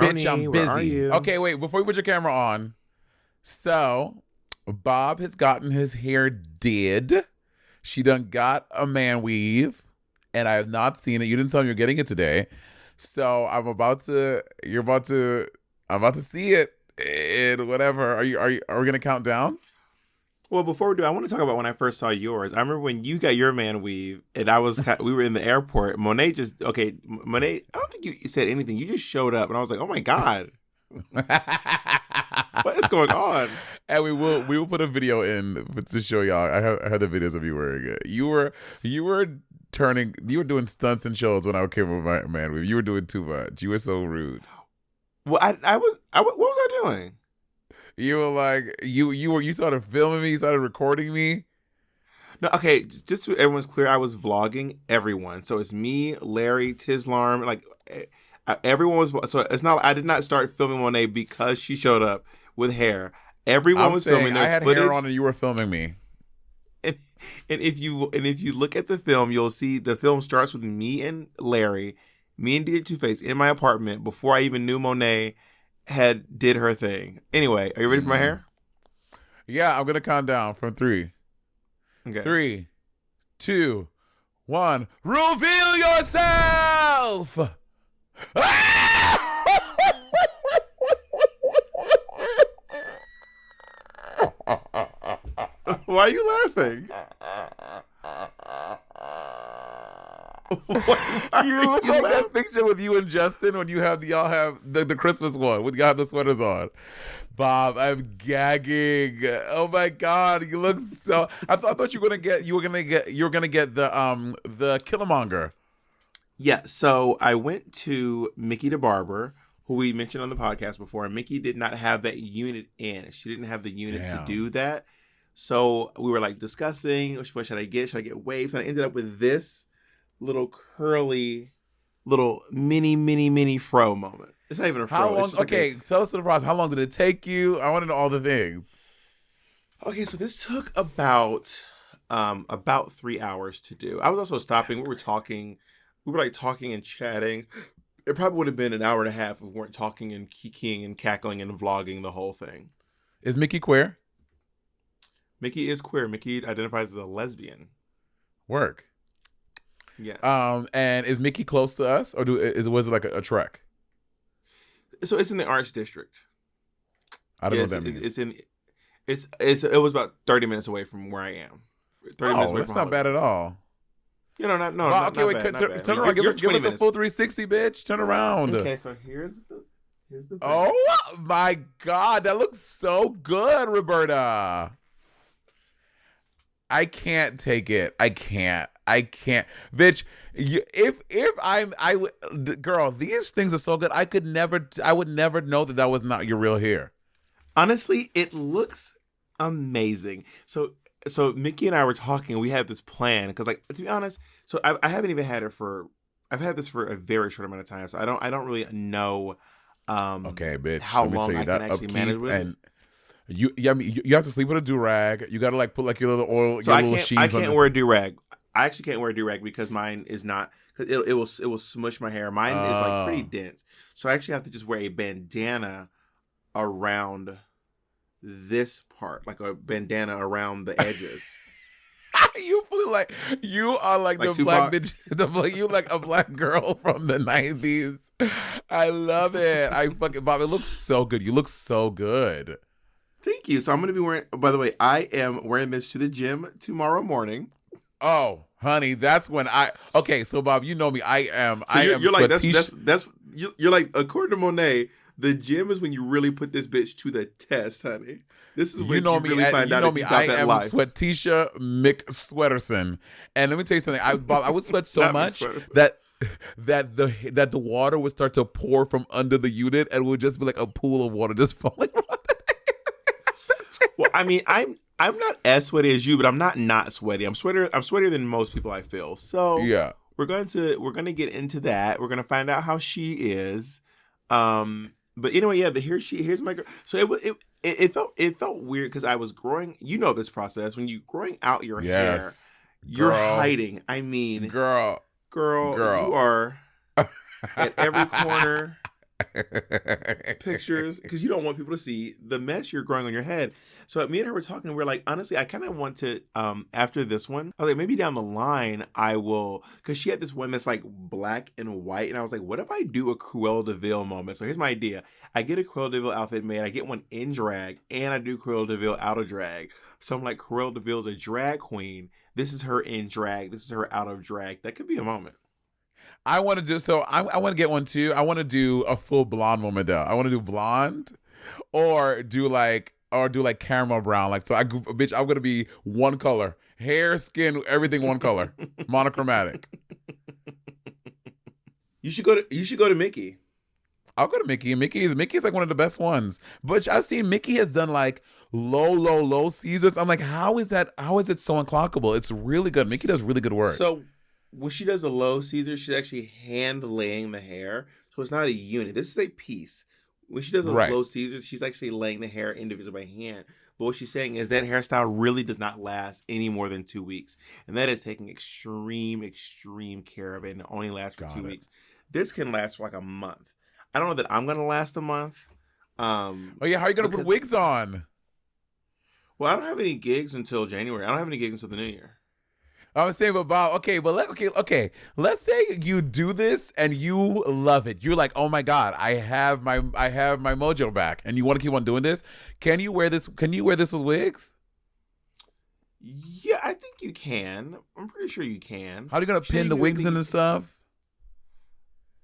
Maroney, Bitch, I'm where are busy. you? Okay, wait. Before you put your camera on, so Bob has gotten his hair did. She done got a man weave, and I have not seen it. You didn't tell me you're getting it today, so I'm about to. You're about to. I'm about to see it. And whatever. Are you? Are you? Are we gonna count down? Well, before we do, I want to talk about when I first saw yours. I remember when you got your man weave, and I was we were in the airport. Monet just okay. Monet, I don't think you said anything. You just showed up, and I was like, oh my god, what is going on? And we will we will put a video in to show y'all. I have, I had the videos of you wearing it. You were you were turning you were doing stunts and shows when I came with my man weave. You were doing too much. You were so rude. Well, I I was I what was I doing? You were like you you were you started filming me, you started recording me. No, okay. Just so everyone's clear, I was vlogging everyone. So it's me, Larry, Tislarm, like eh, everyone was. So it's not. I did not start filming Monet because she showed up with hair. Everyone I'm was filming. I There's had footage. hair on and you were filming me. and, and if you and if you look at the film, you'll see the film starts with me and Larry, me and DJ Two Face in my apartment before I even knew Monet had did her thing. Anyway, are you ready for my Mhm. hair? Yeah, I'm gonna count down from three. Okay. Three, two, one. Reveal yourself. Why are you laughing? Why you look you like laughing? that picture with you and Justin when you have the, y'all have the, the Christmas one when y'all have the sweaters on. Bob, I'm gagging. Oh my god, you look so. I, th- I thought you were gonna get you were gonna get you were gonna get the um the Killmonger. Yeah, so I went to Mickey the Barber, who we mentioned on the podcast before, and Mickey did not have that unit in. She didn't have the unit Damn. to do that. So we were like discussing, what should I get? Should I get waves? And I ended up with this little curly, little mini, mini, mini fro moment. It's not even a fro. How long? just like a- Okay, tell us the process. How long did it take you? I want to know all the things. Okay, so this took about um about three hours to do. I was also stopping. We were talking. We were like talking and chatting. It probably would have been an hour and a half if we weren't talking and kikiing and cackling and vlogging the whole thing. Is Mickey queer? Mickey is queer. Mickey identifies as a lesbian. Work. Yes. Um, and is Mickey close to us, or do is was it like a, a trek? so it's in the arts district. I don't Yeah, know what that it's, means. it's, in. It's it's it was about thirty minutes away from where I am. Thirty minutes oh, away that's not bad at all. You know, not no. Wow, not, okay, not wait, bad, turn, turn, around. Give us, give us a full 360, bitch. Turn around. Okay, so here's the here's the. Oh my God, that looks so good, Roberta. I can't take it. I can't. I can't, bitch. You, if if I'm I would, girl, these things are so good. I could never. I would never know that that was not your real hair. honestly it looks amazing so so mickey and i were talking and we had this plan because like to be honest so I, I haven't even had it for i've had this for a very short amount of time so i don't i don't really know um Okay, bitch. how long I that can actually manage with it. and you. Yeah, I mean, you, you have to sleep with a do rag. You got to like put like your little oil, so your i little can't sheaves i can't wear a do-rag i actually can't wear a do-rag because mine is not because it, it will it will smush my hair mine is like pretty Oh. dense so i actually have to just wear a bandana around this part like a bandana around the edges you feel like you are like, Like the black bitch. The black, you like a black girl from the nineties. I love it. I fucking Bob. It looks so good. You look so good. Thank you. So I'm going to be wearing. By the way, I am wearing this to the gym tomorrow morning. Oh, honey, that's when I. Okay, so Bob, you know me. I am. So I you're, am. you're like that's that's that's you, you're like according to Monet, the gym is when you really put this bitch to the test, honey. This is when you know you me. really I- find you out know if me. you got I that am life. Sweatisha Mick Sweaterson, and let me tell you something. I Bob, I would sweat so much that that the that the water would start to pour from under the unit, and it would just be like a pool of water just falling. on well, I mean, I'm I'm not as sweaty as you, but I'm not not sweaty. I'm sweatier. I'm sweatier than most people I feel. So yeah. we're going to we're going to get into that. We're going to find out how she is. Um, but anyway, yeah. The here she here's my girl. So it was it. It, it felt it felt weird because I was growing. You know this process when you growing out your hair, Yes. you're Girl. hiding. I mean, Girl. girl, girl. you are at every corner. Pictures because you don't want people to see the mess you're growing on your head. So me and her were talking. We are like, honestly, I kind of want to. Um, after this one, I was like, maybe down the line, I will. Because she had this one that's like black and white, and I was like, what if I do a Cruella de Vil moment? So here's my idea: I get a Cruella de Vil outfit made, I get one in drag, and I do Cruella de Vil out of drag. So I'm like, Cruella Vil's a drag queen. This is her in drag. This is her out of drag. That could be a moment. I want to do so. I, I want to get one too. I want to do a full blonde woman though. I want to do blonde, or do like or do like caramel brown. Like so, I bitch. I'm gonna be one color, hair, skin, everything one color, monochromatic. You should go to you should go to Mickey. I'll go to Mickey. Mickey is Mickey is like one of the best ones. But I've seen Mickey has done like low, low, low Caesars. I'm like, how is that? How is it so unclockable? It's really good. Mickey does really good work. So when she does a low Caesar, she's actually hand laying the hair. So it's not a unit. This is a piece. When she does those right. low Caesars, she's actually laying the hair individually by hand. But what she's saying is that hairstyle really does not last any more than two weeks. And that is taking extreme, extreme care of it and it only lasts for Got two it. weeks. This can last for like a month. I don't know that I'm gonna last a month. Um, oh yeah, how are you gonna put wigs on? Well, I don't have any gigs until January. I don't have any gigs until the new year. I was saying about okay, but let okay, okay. Let's say you do this and you love it. You're like, oh my god, I have my I have my mojo back, and you want to keep on doing this. Can you wear this? Can you wear this with wigs? Yeah, I think you can. I'm pretty sure you can. How are you gonna pin the wigs in and stuff?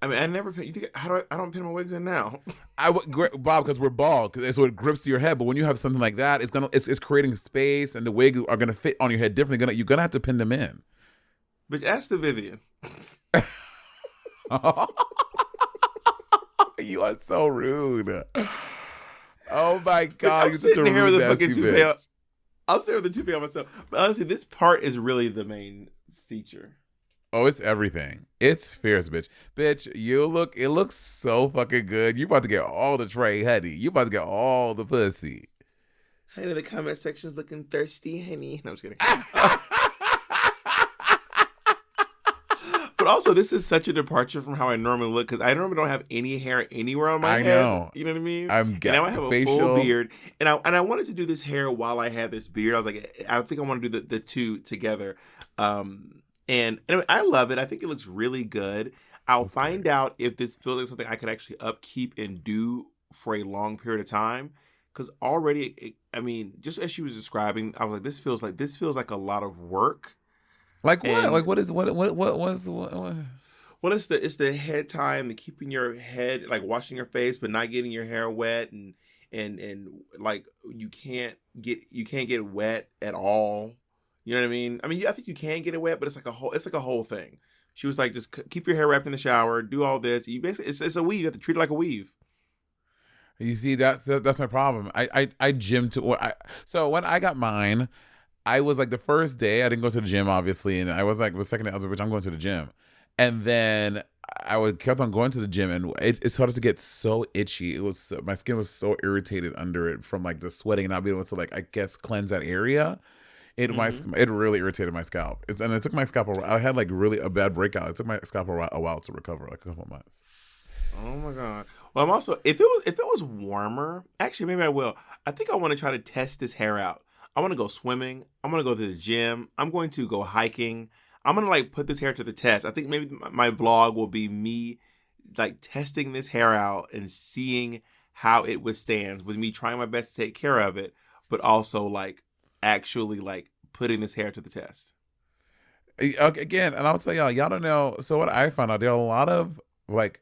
I mean, I never pin. You think how do I? I don't pin my wigs in now. I would, Bob, because we're bald, so it grips to your head. But when you have something like that, it's gonna, it's, it's creating space, and the wigs are gonna fit on your head differently. Gonna, you're gonna have to pin them in. But ask the Vivienne. you are so rude. Oh my god, I'm sitting here with a fucking toupee. I'm sitting with the toupee on myself. But honestly, this part is really the main feature. Oh, it's everything. It's fierce, bitch. Bitch, you look, it looks so fucking good. You about to get all the tray, honey. You about to get all the pussy. Honey, the comment section's looking thirsty, honey. No, I'm just kidding. but also, this is such a departure from how I normally look because I normally don't have any hair anywhere on my I head. Know. You know what I mean? I'm and now I have a facial. full beard, and I and I wanted to do this hair while I had this beard. I was like, I think I want to do the, the two together. Um, and, and I love it. I think it looks really good. I'll find out if this feels like something I could actually upkeep and do for a long period of time. Because already, it, I mean, just as she was describing, I was like, this feels like this feels like a lot of work. Like what? And, like what is what what what was what, what? Well, it's the it's the head time, the keeping your head like washing your face, but not getting your hair wet, and and and like you can't get you can't get wet at all you know what I mean? I mean, I think you can get it wet, but it's like a whole it's like a whole thing. She was like, just keep your hair wrapped in the shower, do all this. You basically it's, it's a weave. You have to treat it like a weave. You see, that's that's my problem. I I, I gym to I, so when I got mine, I was like the first day I didn't go to the gym obviously, and I was like the second day I was like, I'm going to the gym, and then I would kept on going to the gym, and it, it started to get so itchy. It was so, my skin was so irritated under it from like the sweating and not being able to like I guess cleanse that area it mm-hmm. my it really irritated my scalp. It's and it took my scalp. A, I had like really a bad breakout. It took my scalp a, a while to recover, like a couple months. Oh my god. Well, I'm also if it was if it was warmer, actually maybe I will. I think I want to try to test this hair out. I want to go swimming. I'm going to go to the gym. I'm going to go hiking. I'm going to like put this hair to the test. I think maybe my vlog will be me like testing this hair out and seeing how it withstands with me trying my best to take care of it, but also like actually like putting this hair to the test. Again, and I'll tell y'all, y'all don't know. So what I found out, there are a lot of like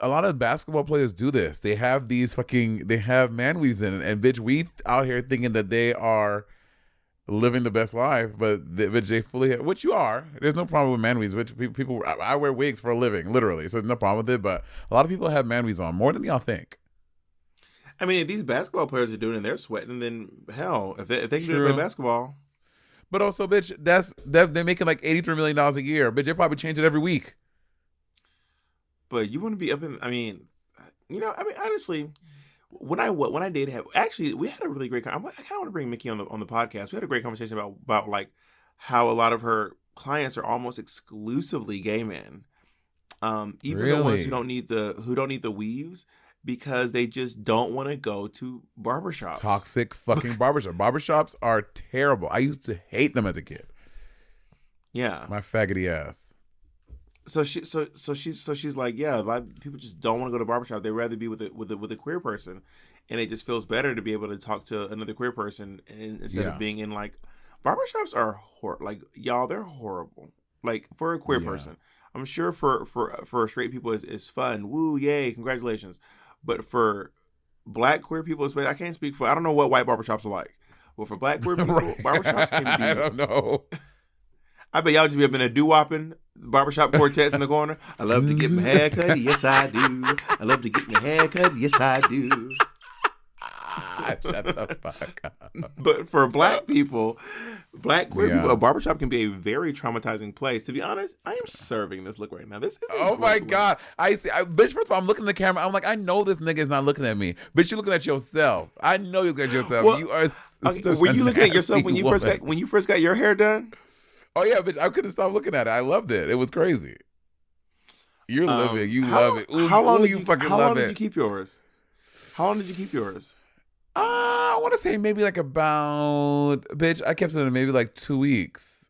a lot of basketball players do this. They have these fucking they have man weaves in. And bitch, we out here thinking that they are living the best life, but bitch, they fully have, which you are. There's no problem with man weaves. Which people I wear wigs for a living, literally. So there's no problem with it. But a lot of people have man weaves on more than y'all think. I mean, if these basketball players are doing it, and they're sweating. Then hell, if they if they can True. do it play basketball. But also, bitch, that's they're, they're making like eighty three million dollars a year. Bitch, they probably change it every week. But you want to be up in? I mean, you know, I mean, honestly, when I when I did have actually, we had a really great. I kind of want to bring Mickey on the on the podcast. We had a great conversation about about like how a lot of her clients are almost exclusively gay men. Um, even the ones who don't need the who don't need the weaves because they just don't want to go to barbershops. Toxic fucking barbershop. Barbershops are terrible. I used to hate them as a kid. Yeah. My faggoty ass. So she so so she's so she's like, yeah, people just don't want to go to barbershop. They'd rather be with a with a with a queer person. And it just feels better to be able to talk to another queer person and, instead Yeah. of being in like barbershops are hor- like y'all, they're horrible. Like for a queer Yeah. person. I'm sure for for for straight people is is fun. Woo, yay, congratulations. But for black queer people, especially I can't speak for I don't know what white barbershops are like. But for black queer people, Right. barbershops can be I don't know. I bet y'all just be up in there doo wopping barbershop quartets in the corner. I love to get my hair cut, yes I do. I love to get my hair cut, yes I do. Shut the fuck up. But for black people, black queer Yeah. people, a barbershop can be a very traumatizing place. To be honest, I am serving this look right now. This is Oh my look. god! I see, I, bitch. First of all, I'm looking at the camera. I'm like, I know this nigga is not looking at me, bitch. you're looking at yourself. I know you're looking at yourself. Well, you are. Okay, were you looking at yourself when you first got when you first got your hair done? Oh yeah, bitch. I couldn't stop looking at it. I loved it. It was crazy. You're Um, living. You how love it. Ooh, how long ooh, you, you fucking How love long it? did you keep yours? How long did you keep yours? Uh, I want to say maybe like about bitch. I kept it in maybe like two weeks.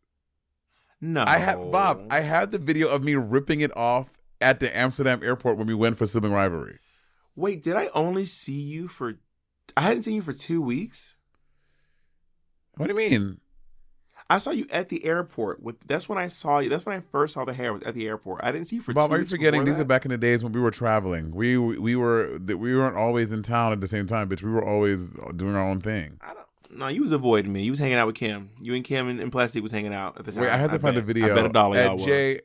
No, I have Bob. I have the video of me ripping it off at the Amsterdam airport when we went for sibling rivalry. wait. Did I only see you for? I hadn't seen you for two weeks. What do you mean? I saw you at the airport. With that's when I saw you. That's when I first saw the hair was at the airport. I didn't see you for. Bob, two are you forgetting these are back in the days when we were traveling? We we were we weren't always in town at the same time, bitch. We were always doing our own thing. I don't. No, you was avoiding me. You was hanging out with Kim. You and Kim and, and Plastic was hanging out at the time. Wait, I had to find bet. a video. I bet a dollar at y'all was. Jay.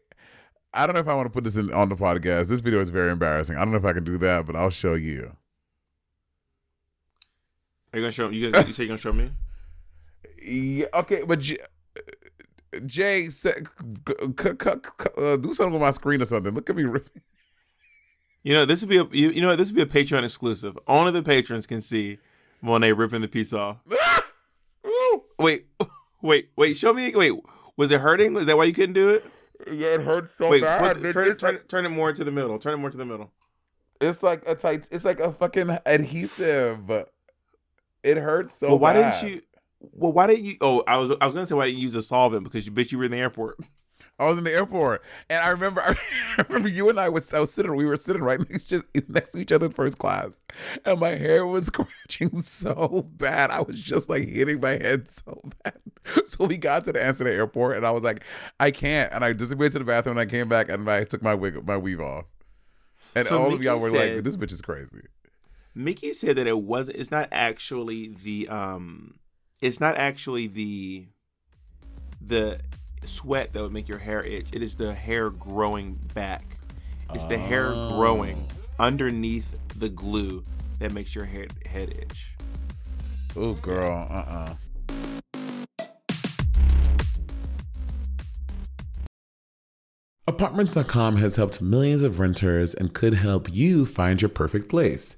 I don't know if I want to put this in on the podcast. This video is very embarrassing. I don't know if I can do that, but I'll show you. Are you gonna show? You guys, you say you gonna show me? Yeah, okay, but J- Jay, said, c- c- c- uh, do something with my screen or something. Look at me. ripping. You know this would be a. You, you know? This would be a Patreon exclusive. Only the patrons can see Monet ripping the piece off. Wait, wait, wait. Show me. Wait, was it hurting? Is that why you couldn't do it? Yeah, it hurts so wait, bad. put, turn, it, turn it more to the middle. Turn it more to the middle. it's like a tight. It's like a fucking adhesive. It hurts so. well, why bad. didn't you? Well, why didn't you? Oh, I was I was gonna say why didn't you use a solvent because you bitch you were in the airport. I was in the airport, and I remember, I remember you and I was, I was sitting, we were sitting right next to, next to each other in first class, and my hair was scratching so bad. I was just like hitting my head so bad. So we got to the Amsterdam airport, and I was like, I can't, and I disappeared to the bathroom, and I came back, and I took my wig, my weave off, and So all of y'all were said- like, "This bitch is crazy." Mickey said that it wasn't. It's not actually the um. It's not actually the the sweat that would make your hair itch. It is the hair growing back. It's the hair growing underneath the glue that makes your head head itch. Oh, girl, uh, uh Apartments.com has helped millions of renters and could help you find your perfect place.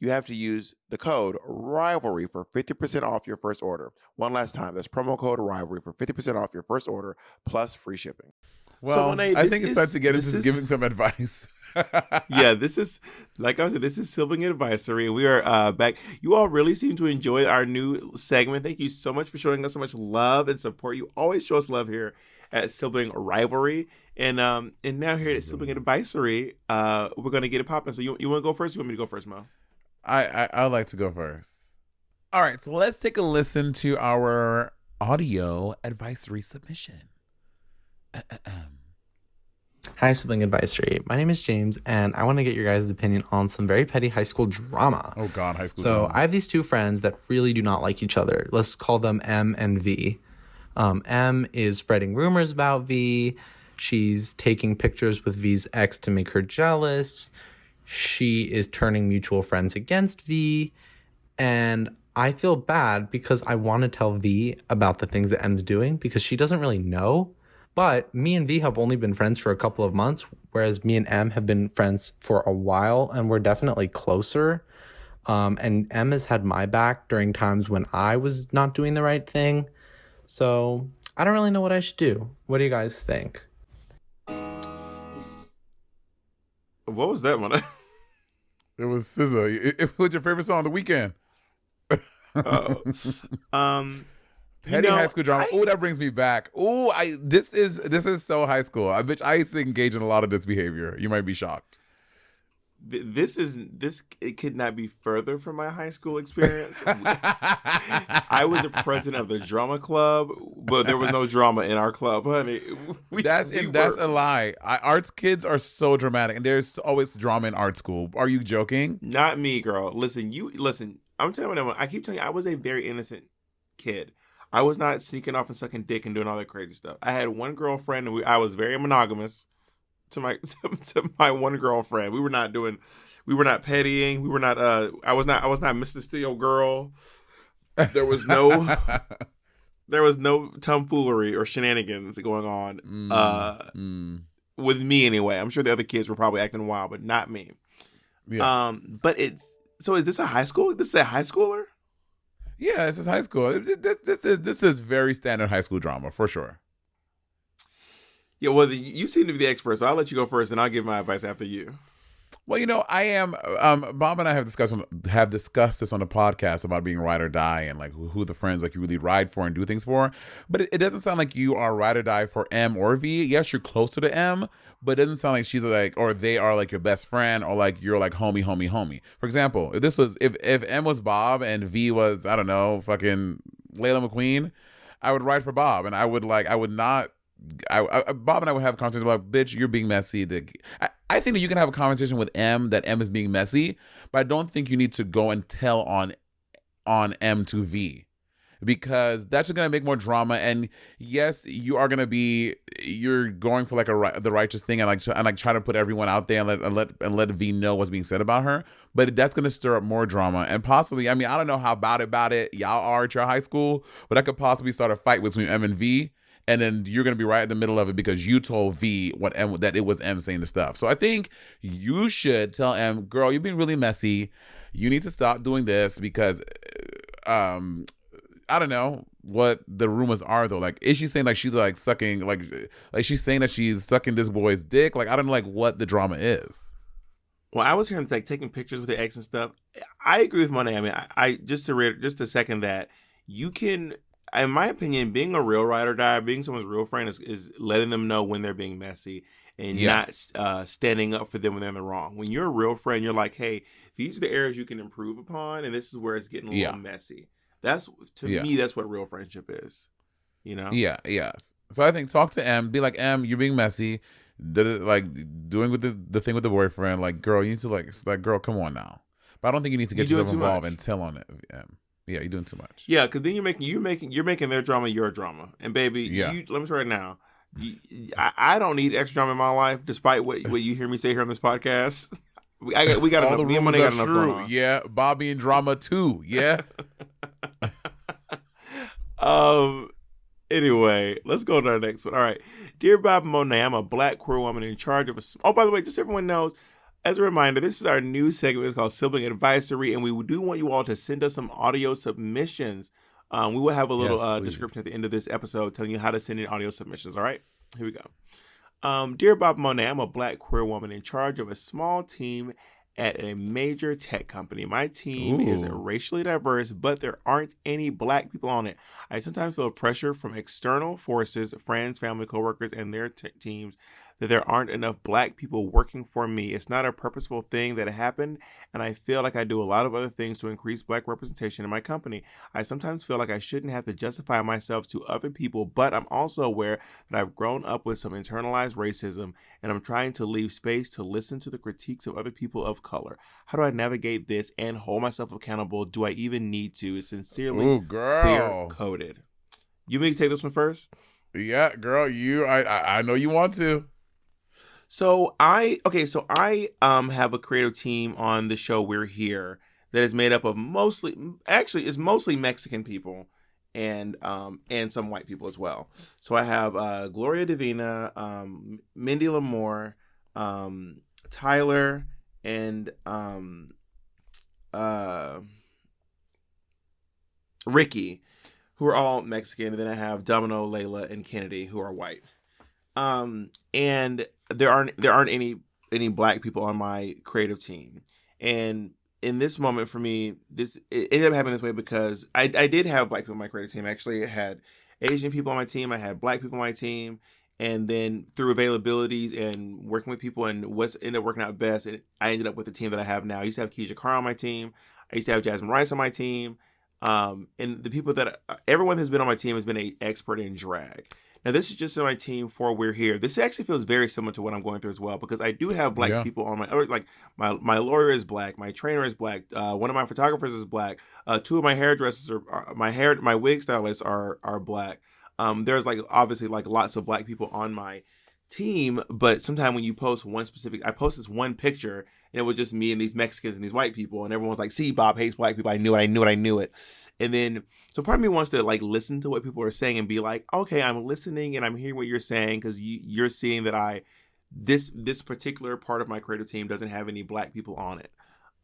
you have to use the code rivalry for 50% off your first order. One last time, that's promo code rivalry for 50% off your first order plus free shipping. Well, Monet, I this think it's is- time to get this into is- giving some advice. yeah, this is like I said, this is Sibling Advisory, and we are uh, back. You all really seem to enjoy our new segment. Thank you so much for showing us so much love and support. You always show us love here at Sibling Rivalry, and um, and now here at Sibling Advisory, uh, we're gonna get it popping. So you you want to go first? You want me to go first, Mo? I, I I'd like to go first. All right, so let's take a listen to our audio advisory submission. Hi, Sibling Advisory. My name is James, and I want to get your guys' opinion on some very petty high school drama. Oh God, high school. So drama. I have these two friends that really do not like each other. Let's call them M and V. Um, M is spreading rumors about V. She's taking pictures with V's ex to make her jealous. She is turning mutual friends against V. And I feel bad because I want to tell V about the things that M's doing because she doesn't really know. But me and V have only been friends for a couple of months, whereas me and M have been friends for a while and we're definitely closer. Um, and M has had my back during times when I was not doing the right thing. So I don't really know what I should do. What do you guys think? What was that one? it was SZA. It, it was your favorite song on the weekend. Oh. um, you Petty know, high school drama. Oh, that brings me back. Oh, I this is this is so high school. I bitch I used to engage in a lot of this behavior. You might be shocked. Th- this is this. It could not be further from my high school experience. I was the president of the drama club, but there was no drama in our club, honey. We- That's we that's a lie. I, arts kids are so dramatic, and there's always drama in art school. Are you joking? not me, girl. Listen, you listen. I'm telling you, I keep telling you, I was a very innocent kid. I was not sneaking off and sucking dick and doing all that crazy stuff. I had one girlfriend, and we, I was very monogamous to my to, to my one girlfriend. We were not doing, we were not pettying. We were not. Uh, I was not. I was not Mr. Steel girl. There was no. there was no tomfoolery or shenanigans going on Mm, uh, mm. with me anyway. I'm sure the other kids were probably acting wild, but not me. Yeah. Um, but it's so is this a high school? This is a high schooler? yeah, this is high school. This, this is this is very standard high school drama for sure. Yeah, well, you seem to be the expert, so I'll let you go first, and I'll give my advice after you. Well, you know, I am. Um, Bob and I have discussed have discussed this on the podcast about being ride or die and like who, who the friends like you really ride for and do things for. But it, it doesn't sound like you are ride or die for M or V. Yes, you're closer to M, but it doesn't sound like she's like or they are like your best friend or like you're like homie, homie, homie. For example, if this was if if M was Bob and V was I don't know fucking Layla McQueen, I would ride for Bob and I would like I would not I, I, Bob and I would have conversations about, bitch, you're being messy. The, I, I think that you can have a conversation with M that M is being messy, but I don't think you need to go and tell on on M to V because that's just gonna make more drama. And yes, you are gonna be you're going for like a the righteous thing and like and like try to put everyone out there and let and let and let V know what's being said about her. But that's gonna stir up more drama and possibly. I mean, I don't know how it about it y'all are at your high school, but I could possibly start a fight between M and V and then you're gonna be right in the middle of it because you told V what M that it was M saying the stuff. So I think you should tell M, girl, you've been really messy. You need to stop doing this because, uh, um, I don't know what the rumors are though. Like, is she saying like she's like sucking like like she's saying that she's sucking this boy's dick? Like, I don't know like what the drama is. Well, I was hearing like taking pictures with the ex and stuff. I agree with Monet. I mean, I, I just to re- just to second that you can, in my opinion, being a real ride or die, being someone's real friend is, is letting them know when they're being messy and Yes. not uh, standing up for them when they're in the wrong. When you're a real friend, you're like, hey, these are the areas you can improve upon, and this is where it's getting a Yeah. little messy. That's to Yeah. me, that's what real friendship is. You know? Yeah, yes. So I think talk to M, be like M, you're being messy, did like doing with the the thing with the boyfriend. Like, girl, you need to like like, girl, come on now. But I don't think you need to get You're yourself involved much. and tell on it. M. Yeah, you're doing too much. Yeah, because then you're making you're making you're making their drama your drama, and baby, Yeah. you, let me tell you right now, you, I, I don't need extra drama in my life, despite what what you hear me say here on this podcast. We, I, got- we got enough. Me and are got enough true. going on. Yeah, Bobby and drama too. Yeah. Um. Anyway, let's go to our next one. All right, dear Bob Monet, I'm a black queer woman in charge of a. Oh, by the way, just so everyone knows. As a reminder, this is our new segment. It's called Sibling Advisory, and we do want you all to send us some audio submissions. Um, we will have a little Yes, uh, description at the end of this episode telling you how to send in audio submissions. All right, here we go. Um, dear Bob Monet, I'm a black queer woman in charge of a small team at a major tech company. My team is racially diverse, but there aren't any black people on it. I sometimes feel pressure from external forces, friends, family, coworkers, and their t- teams that there aren't enough black people working for me. It's not a purposeful thing that happened, and I feel like I do a lot of other things to increase black representation in my company. I sometimes feel like I shouldn't have to justify myself to other people, but I'm also aware that I've grown up with some internalized racism, and I'm trying to leave space to listen to the critiques of other people of color. How do I navigate this and hold myself accountable? Do I even need to? It's Sincerely, Ooh, girl. coded. You may take this one first. Yeah, girl. You, I, I, I know you want to. So I okay, so I um have a creative team on the show We're Here that is made up of mostly actually is mostly Mexican people and um and some white people as well. So I have uh Gloria Divina, um Mindy Lamore, um Tyler and um uh Ricky who are all Mexican and then I have Domino, Layla and Kennedy who are white. Um and there aren't there aren't any any black people on my creative team. And in this moment for me this it ended up happening this way because i i did have black people on my creative team. Actually I had asian people on my team. I had black people on my team. And then through availabilities and working with people and what's ended up working out best it, i ended up with the team that i have now. I used to have keisha carr on my team. I used to have jasmine rice on my team. Um, and the people that everyone who's been on my team has been an expert in drag now, this is just my team for We're Here. This actually feels very similar to what I'm going through as well because I do have black Yeah. people on my like my my lawyer is black, my trainer is black, uh, one of my photographers is black, uh, two of my hairdressers are, are my hair my wig stylists are are black. Um, there's like obviously like lots of black people on my team, but sometimes when you post one specific, I post this one picture and it was just me and these Mexicans and these white people, and everyone's like, "See, Bob hates black people. I knew it. I knew it. I knew it." And then, so part of me wants to like listen to what people are saying and be like, "Okay, I'm listening and I'm hearing what you're saying because you, you're seeing that I this this particular part of my creative team doesn't have any black people on it."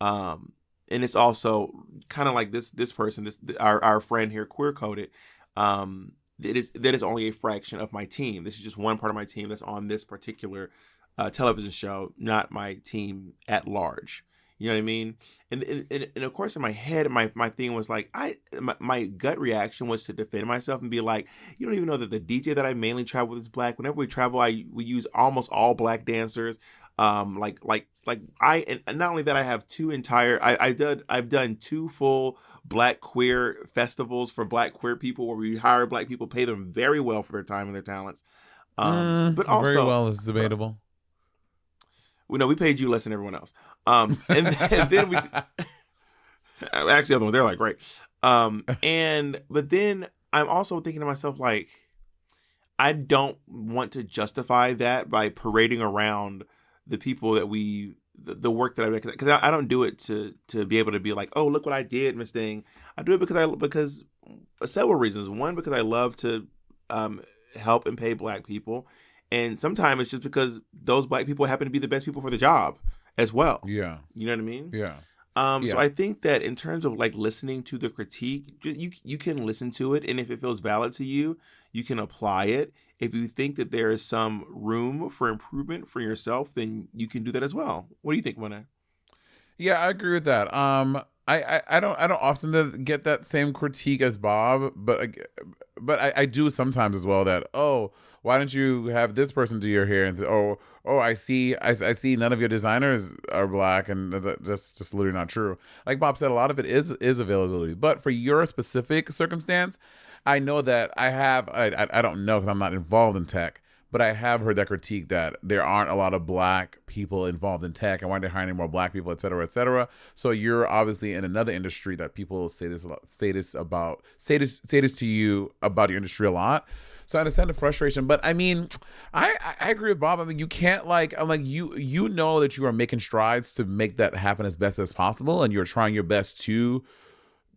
Um, and it's also kind of like this this person, this our our friend here, queer coded. Um, it is that is only a fraction of my team. This is just one part of my team that's on this particular uh, television show, not my team at large. You know what I mean? And and, and, of course, in my head, my my thing was like, I my, my gut reaction was to defend myself and be like, you don't even know that the DJ that I mainly travel with is black. Whenever we travel, I we use almost all black dancers. Um, like like like I and not only that, I have two entire. I I've done I've done two full black queer festivals for black queer people where we hire black people, pay them very well for their time and their talents. Um, Mm, but also, very well is debatable. we know we paid you less than everyone else. Um, and, then- and then we actually the other one they're like great. Um, and but then I'm also thinking to myself like, I don't want to justify that by parading around the people that we the, the work that I because I, I don't do it to to be able to be like, oh look what I did, Miss Thing. I do it because I because several reasons. One because I love to um help and pay black people. And sometimes it's just because those black people happen to be the best people for the job as well. Yeah. You know what I mean? Yeah. Um, so I think that in terms of like listening to the critique, you you can listen to it, and if it feels valid to you, you can apply it. If you think that there is some room for improvement for yourself, then you can do that as well. What do you think, Monet? Yeah, I agree with that. Um, I, I, I don't I don't often get that same critique as Bob, but but I, I do sometimes as well. That oh, why don't you have this person do your hair? And oh oh, I see I, I see none of your designers are black, and that's just literally not true. Like Bob said, a lot of it is is availability, but for your specific circumstance, I know that I have I I, I don't know because I'm not involved in tech but I have heard that critique that there aren't a lot of black people involved in tech and why they're hiring more black people, et cetera, et cetera. So you're obviously in another industry that people say this a lot, say this about say this say this to you about your industry a lot. So I understand the frustration, but I mean, I I agree with Bob. I mean, you can't like I'm like you you know that you are making strides to make that happen as best as possible, and you're trying your best to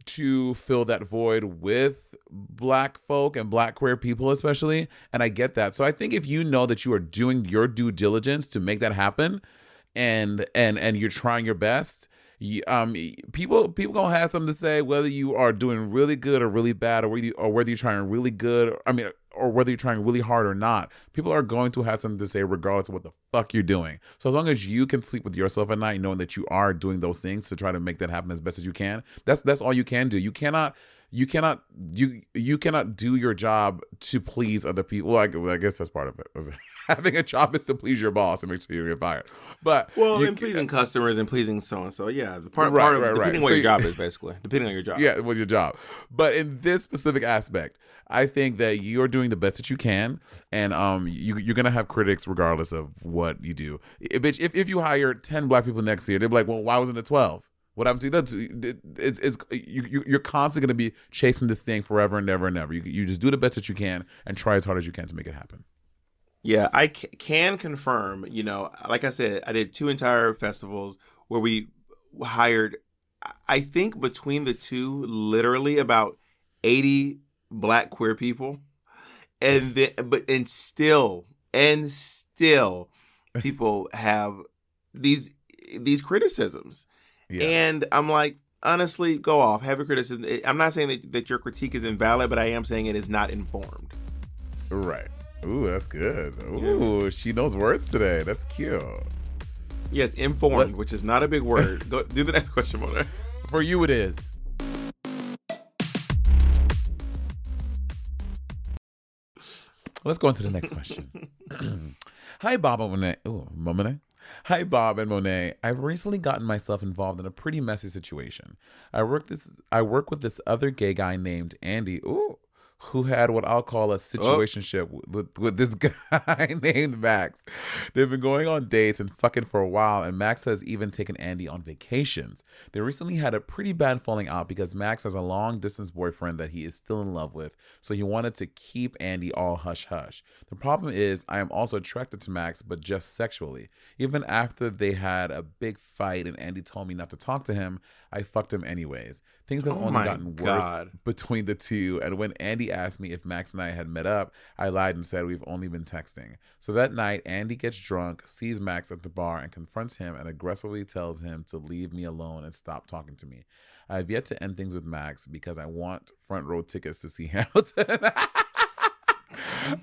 to fill that void with black folk and black queer people especially and i get that so i think if you know that you are doing your due diligence to make that happen and and and you're trying your best um people people gonna have something to say whether you are doing really good or really bad or whether you, or whether you're trying really good i mean or whether you're trying really hard or not. People are going to have something to say regardless of what the fuck you're doing. So as long as you can sleep with yourself at night knowing that you are doing those things to try to make that happen as best as you can that's that's all you can do. You cannot you cannot you you cannot do your job to please other people well, I, well, I guess that's part of it having a job is to please your boss and make sure you get fired but Well, you and pleasing customers and pleasing so and so. Yeah, the part, Right, part of right, right. depending on what So your you- job is, basically, depending on your job. yeah with your job but in this specific aspect i think that you're doing the best that you can and um you, you're gonna have critics regardless of what you do bitch, if, if you hire 10 black people next year they'll be like well why wasn't it 12 what to you? That's it's, it's you, you- you're constantly going to be chasing this thing forever and ever and ever. You, you just do the best that you can and try as hard as you can to make it happen. Yeah, I can confirm. You know, like I said, I did two entire festivals where we hired. I think between the two, literally about eighty black queer people, and then but and still and still, people have these these criticisms. Yeah. And I'm like, honestly, go off, have a criticism. I'm not saying that, that your critique is invalid, but I am saying it is not informed. right. Ooh, that's good. Ooh, she knows words today. That's cute. Yes, informed, What- which is not a big word. Go do the next question, Mona. For you, it is. Let's go on to the next question. Hi, Bob Monet. Ooh, Monet. Hi, Bob and Monet. I've recently gotten myself involved in a pretty messy situation. I work this. I work with this other gay guy named Andy. Ooh, who had what I'll call a oh. situationship with, with, with this guy named Max. They've been going on dates and fucking for a while, and Max has even taken Andy on vacations. They recently had a pretty bad falling out because Max has a long distance boyfriend that he is still in love with, so he wanted to keep Andy all hush hush. The problem is, I am also attracted to Max, but just sexually. Even after they had a big fight and Andy told me not to talk to him, I fucked him anyways. Things have Oh only gotten worse between the two. And when Andy asked me if Max and I had met up, I lied and said we've only been texting. So that night, Andy gets drunk, sees Max at the bar, and confronts him and aggressively tells him to leave me alone and stop talking to me. I have yet to end things with Max because I want front row tickets to see Hamilton.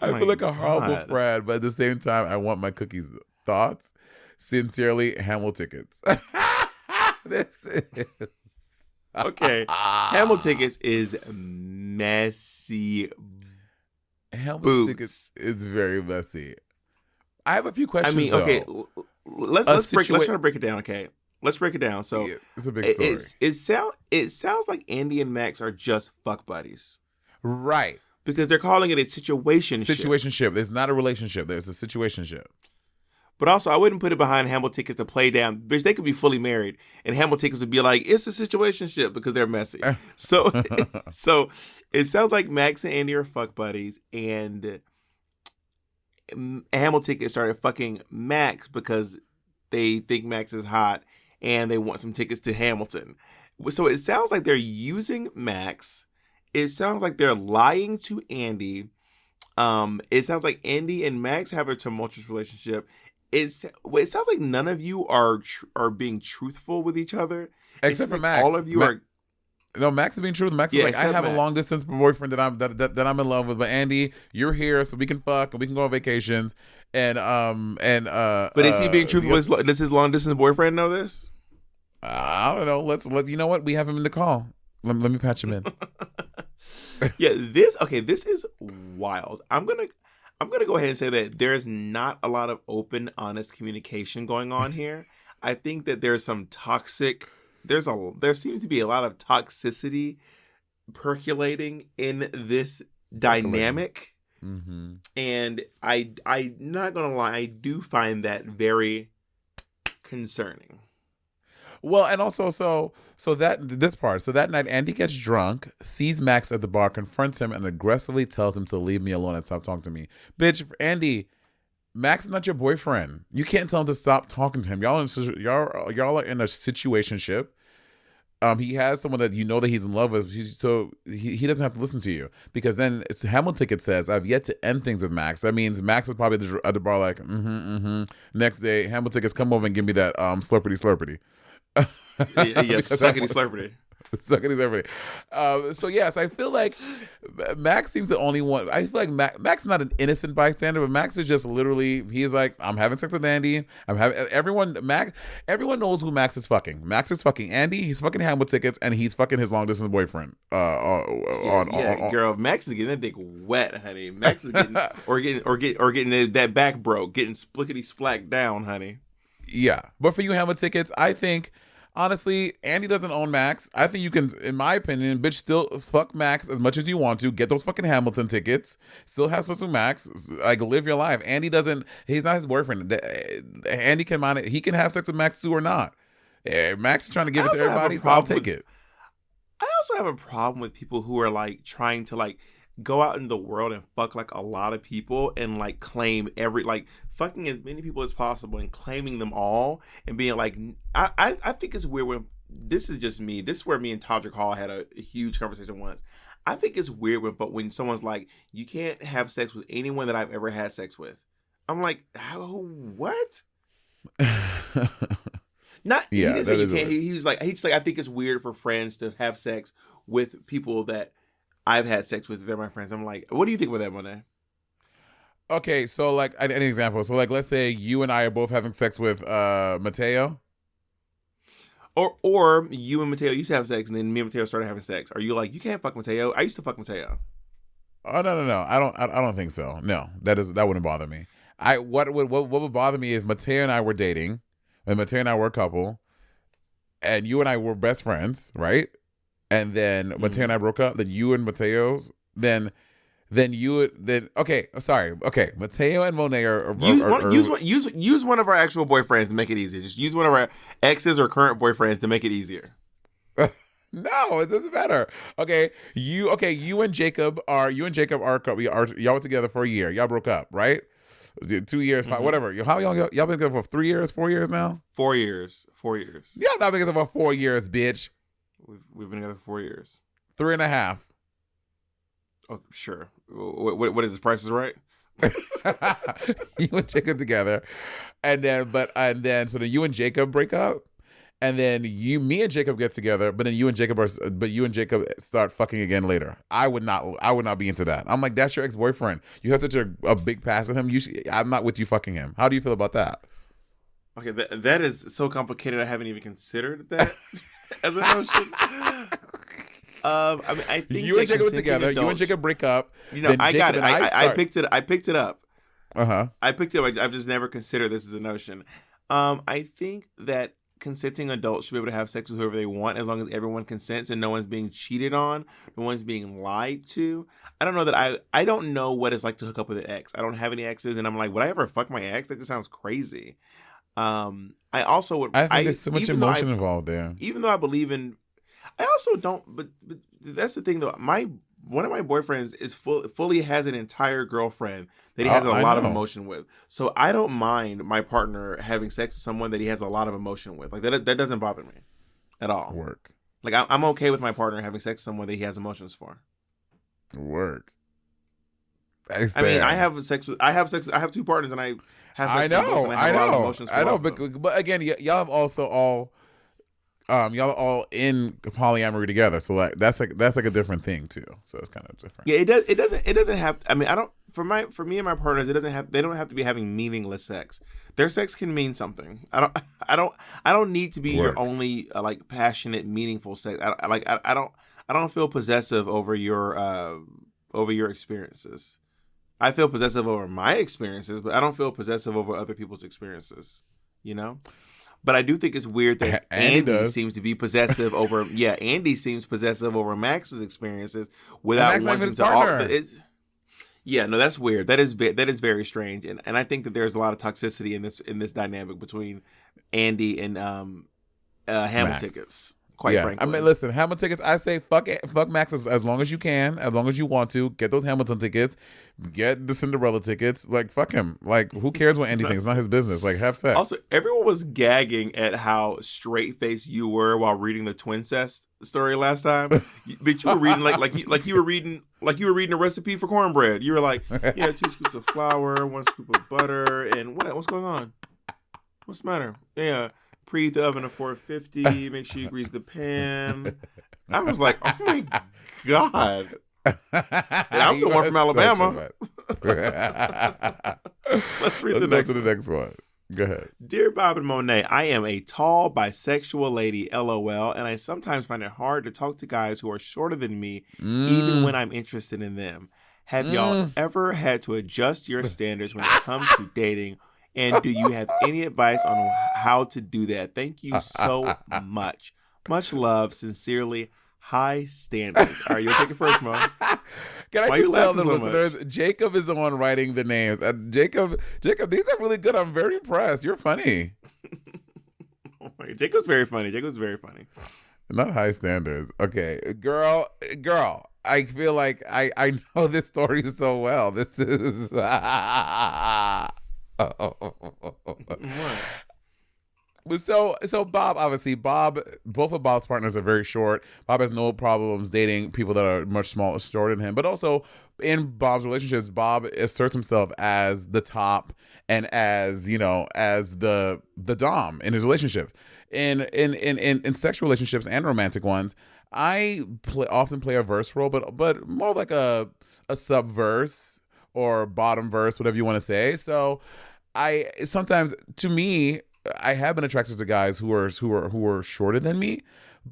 I feel like a horrible God. friend, but at the same time, I want my cookies. Thoughts? Sincerely, Hamel tickets. this is Okay. Hamel tickets is messy. Boots. tickets is very messy. I have a few questions. I mean, okay, though. l- l- let's A let's break let's try to break it down. Okay, let's break it down. So Yeah, it's a big it, story, it's it sound it sounds like Andy and Max are just fuck buddies right? because they're calling it a situation. Situationship. It's not a relationship. There's a situationship. But also, I wouldn't put it behind Hamel tickets to play down. Bitch, they could be fully married, and Hamel tickets would be like, "It's a situationship" because they're messy. So, so it sounds like Max and Andy are fuck buddies, and um, Hamel tickets started fucking Max because they think Max is hot and they want some tickets to Hamilton. So it sounds like they're using Max. It sounds like they're lying to Andy. Um, it sounds like Andy and Max have a tumultuous relationship. It's it sounds like none of you are tr- are being truthful with each other. Except for like Max. All of you Ma- are. No, Max is being true. Max is Yeah, like, I have a long distance boyfriend that I'm that, that, that I'm in love with. But Andy, you're here, so we can fuck and we can go on vacations. And um and uh. But is he uh, being truthful? yeah, With his, does his long distance boyfriend know this? I don't know. Let's let's. You know what? We have him in the call. Let, let me patch him in. yeah, this okay. This is wild. I'm gonna I'm gonna go ahead and say that there's not a lot of open, honest communication going on here. I think that there's some toxic. There's a there seems to be a lot of toxicity percolating in this dynamic, mm-hmm. and I I'm not gonna lie. I do find that very concerning. Well, and also so so that this part. So that night, Andy gets drunk, sees Max at the bar, confronts him, and aggressively tells him to leave me alone and stop talking to me. Bitch, Andy, Max is not your boyfriend. You can't tell him to stop talking to him. Y'all in y'all y'all are in a situationship. Um, he has someone that you know that he's in love with, so he, he doesn't have to listen to you because then it's Hamilton ticket says I've yet to end things with Max. That means Max is probably at the, at the bar like, mm-hmm, mm-hmm. Next day, Hamilton tickets come over and give me that um slurpity slurpity. Yes, suckity slurpity. Suckity slurpity. Um, so yes, I feel like Max seems the only one. I feel like Max, Max is not an innocent bystander, but Max is just literally. He's like, I'm having sex with Andy. I'm having everyone. Max. Everyone knows who Max is fucking. Max is fucking Andy. He's fucking Hamlet tickets, and he's fucking his long distance boyfriend. Uh, on, yeah, on, on, girl, Max is getting that dick wet, honey. Max is getting or getting or get or getting that- that back broke, getting splickety splack down, honey. Yeah. But for you Hamlet tickets, I think honestly, Andy doesn't own Max. I think you can, in my opinion, bitch, still fuck Max as much as you want to. Get those fucking Hamilton tickets. Still have sex with Max. Like live your life. Andy doesn't. He's not his boyfriend. Andy can mind it. He can have sex with Max too or not. Eh, Max is trying to give I it to also have a everybody, so I'll take with- it. I also have a problem with people who are like trying to like go out in the world and fuck like a lot of people and like claim every like fucking as many people as possible and claiming them all and being like I I, I think it's weird when this is just me. This is where me and Todrick Hall had a, a huge conversation once. I think it's weird when but when someone's like, you can't have sex with anyone that I've ever had sex with. I'm like, how what? Not Yeah, he didn't say you can't. He, he was like he's like I think it's weird for friends to have sex with people that I've had sex with. They're my friends. I'm like, what do you think about that, Monet? okay, so like an, an example. So like, let's say you and I are both having sex with uh Mateo. Or or you and Mateo used to have sex, and then me and Mateo started having sex. Are you like you can't fuck Mateo? I used to fuck Mateo. Oh no no no! I don't I, I don't think so. No, that is that wouldn't bother me. I what would what, what would bother me is Mateo and I were dating, and Mateo and I were a couple, and you and I were best friends, right? And then Mateo and I broke up. Then you and Mateo's then then you would then okay. Sorry, okay. Mateo and Monet are, are, Use are- one, use one, use use one of our actual boyfriends to make it easier. Just use one of our exes or current boyfriends to make it easier. No, it doesn't matter. Okay, you okay? You and Jacob are you and Jacob are we are y'all were together for a year. Y'all broke up, right? Two years, five, Mhm. whatever. How y'all y'all been together for three years, four years now? Four years. Four years. Y'all not been together for four years, bitch. We've, we've been together for four years. Three and a half. Oh, sure. What, what, what is this? Price is right. you and Jacob together, and then but and then so then you and Jacob break up, and then you, me and Jacob get together, but then you and Jacob are, but you and Jacob start fucking again later. I would not, I would not be into that. I'm like, that's your ex boyfriend. You have such a, a big pass with him. You, should, I'm not with you fucking him. How do you feel about that? Okay, that, that is so complicated. I haven't even considered that as a notion. Um, I mean, I think You and Jacob consenting together. You and adults- Jacob break up. You know, I got it. I, I, I picked it. I picked it up. Uh huh. I picked it up. I, I've just never considered this as a notion. Um, I think that consenting adults should be able to have sex with whoever they want as long as everyone consents and no one's being cheated on, no one's being lied to. I don't know that I I don't know what it's like to hook up with an ex. I don't have any exes, and I'm like, would I ever fuck my ex? That just sounds crazy. Um, I also would. I think there's so much though I- emotion involved there. even though I believe in, I also don't. But, but that's the thing though. My one of my boyfriends is full fully has an entire girlfriend that he has Oh, a I lot of emotion with. So I don't mind my partner having sex with someone that he has a lot of emotion with. Like that that doesn't bother me at all. Work, Like I, I'm okay with my partner having sex with someone that he has emotions for. work. I mean. I have sex. With, I have sex. I have two partners, and I have. I Sex with both, know, I have of know, emotions I know. But, but again, y- y'all have also all, um, y'all are all in polyamory together. So like that's like that's like a different thing too. So it's kind of different. Yeah, it does. It doesn't. It doesn't have. I mean, I don't. For my, for me and my partners, it doesn't have. They don't have to be having meaningless sex. Their sex can mean something. I don't. I don't. I don't need to be your only uh, like passionate, meaningful sex. I, I like. I, I don't. I don't feel possessive over your uh over your experiences. I feel possessive over my experiences, but I don't feel possessive over other people's experiences. You know. But I do think it's weird that Andy Andy, seems to be possessive over. Yeah, Andy seems possessive over Max's experiences without Max not even wanting to. All, it, yeah, no, that's weird. That is that is very strange, and and I think that there's a lot of toxicity in this in this dynamic between Andy and um, uh, Hamilton Max. tickets. Quite yeah. frankly, I mean, listen, Hamilton tickets. I say fuck it, fuck Max as, as long as you can, as long as you want to. Get those Hamilton tickets, get the Cinderella tickets. Like fuck him. Like who cares what Andy thinks? It's not his business. Like have sex. Also, everyone was gagging at how straight faced you were while reading the twincest story last time. But you were reading like like you, like you were reading like you were reading a recipe for cornbread. You were like, yeah, two scoops of flour, one scoop of butter, and what? What's going on? What's the matter? Yeah, preheat the oven to 450. Make sure you grease the pan. I was like, oh my god. I'm the one from Alabama. Let's read the Let's next to the one. next one. Go ahead. Dear Bob and Monet, I am a tall bisexual lady, lol, and I sometimes find it hard to talk to guys who are shorter than me, even Mm. when I'm interested in them. Have y'all Mm. ever had to adjust your standards when it comes to dating? And do you have any advice on how to do that? Thank you so much. Much love. Sincerely, high standards. All right, you'll take it first, Mo. Can I Why just tell the so much? listeners? Jacob is the one writing the names. Uh, Jacob, Jacob, these are really good. I'm very impressed. You're funny. Oh my- Jacob's very funny. Jacob's very funny. Not high standards. Okay, girl, girl. I feel like I I know this story so well. This is. Uh, uh, uh, what? But so so Bob obviously Bob both of Bob's partners are very short. Bob has no problems dating people that are much smaller shorter than him. But also in Bob's relationships, Bob asserts himself as the top and as you know as the the dom in his relationships. In in in in, in sexual relationships and romantic ones, I play, often play a verse role, but but more like a a subverse or bottom verse, whatever you want to say. So I sometimes to me I have been attracted to guys who are who are who are shorter than me,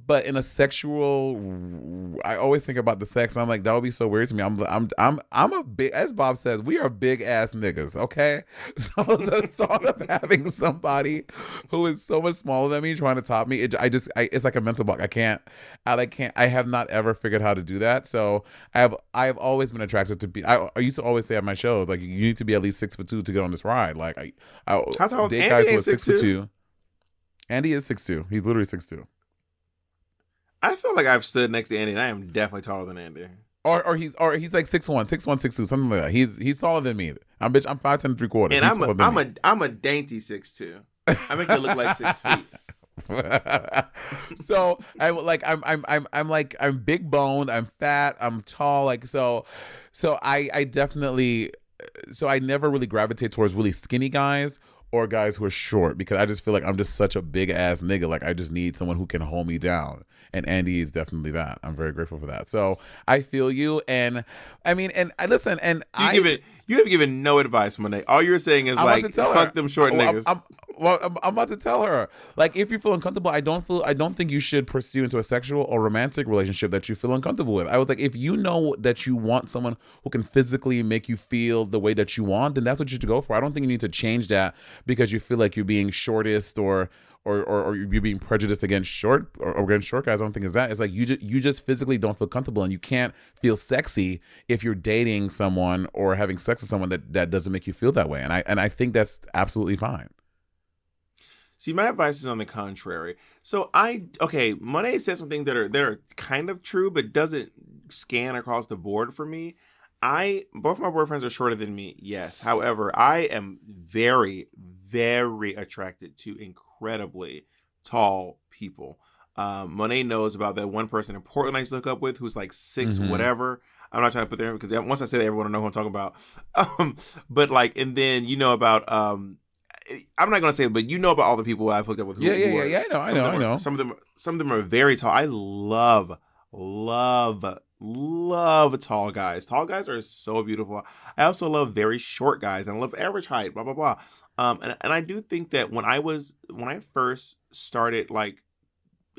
but in a sexual, I always think about the sex. I'm like that would be so weird to me. I'm I'm I'm I'm a big as Bob says we are big ass niggas. Okay, so the thought of having somebody who is so much smaller than me trying to top me, it, I just I, it's like a mental block. I can't I like can't I have not ever figured how to do that. So I have I have always been attracted to be. I, I used to always say at my shows like you need to be at least six foot two to get on this ride. Like I, I How tall Andy guys ain't six 6'2"? foot two. Andy is six two. He's literally six two. I feel like I've stood next to Andy, and I am definitely taller than Andy. Or or he's or he's like six one, six one, six two, something like that. He's he's taller than me. I'm bitch. I'm five ten three quarters. And He's I'm a I'm me. a I'm a dainty six two. I make it look like six feet. so I like I'm I'm I'm I'm like I'm big boned, I'm fat, I'm tall, like so so I I definitely so I never really gravitate towards really skinny guys or guys who are short because I just feel like I'm just such a big ass nigga. Like I just need someone who can hold me down. And Andy is definitely that. I'm very grateful for that. So I feel you and I mean and I listen and You I given you have given no advice, Monet. All you're saying is I'm like fuck her. them short Oh, I'm- niggas. I'm, well, I'm, I'm about to tell her. Like, if you feel uncomfortable, I don't feel. I don't think you should pursue into a sexual or romantic relationship that you feel uncomfortable with. I was like, if you know that you want someone who can physically make you feel the way that you want, then that's what you should go for. I don't think you need to change that because you feel like you're being shortest or. Or, or, or you're being prejudiced against short or, or against short guys. I don't think it's that. It's like you just you just physically don't feel comfortable, and you can't feel sexy if you're dating someone or having sex with someone that, that doesn't make you feel that way. And I and I think that's absolutely fine. See, my advice is on the contrary. So I okay, Monet said something that are that are kind of true, but doesn't scan across the board for me. I both my boyfriends are shorter than me, yes. However, I am very, very attracted to incredibly tall people. Um, Monet knows about that one person in Portland I used to look up with who's like 6 Mhm. whatever. I'm not trying to put there because once I say that, everyone will know who I'm talking about. Um, but like, and then you know about um, I'm not gonna say but you know about all the people I've hooked up with. Who, Yeah, yeah, who yeah, are- yeah. I know, I know, I are- know. Some of them, some of them are very tall. I love, love, love tall guys. Tall guys are so beautiful. I also love very short guys and I love average height. Blah blah blah. Um, and and I do think that when I was when I first started like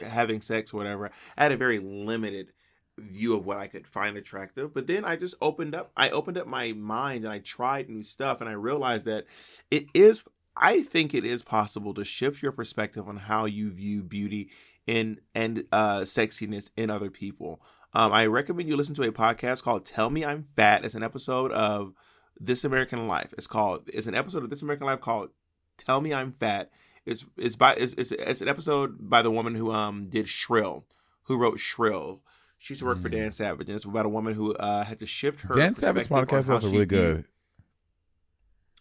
having sex or whatever, I had a very limited view of what I could find attractive. But then I just opened up I opened up my mind and I tried new stuff and I realized that it is I think it is possible to shift your perspective on how you view beauty in and uh sexiness in other people. Um, I recommend you listen to a podcast called Tell Me I'm Fat. It's an episode of This American Life. It's called it's an episode of This American Life called Tell Me I'm Fat. It's it's by it's, it's, it's an episode by the woman who um did Shrill, who wrote Shrill. She used to work for Mm. Dan Savage, and it's about a woman who uh had to shift her. Dan Savage podcast is also really good.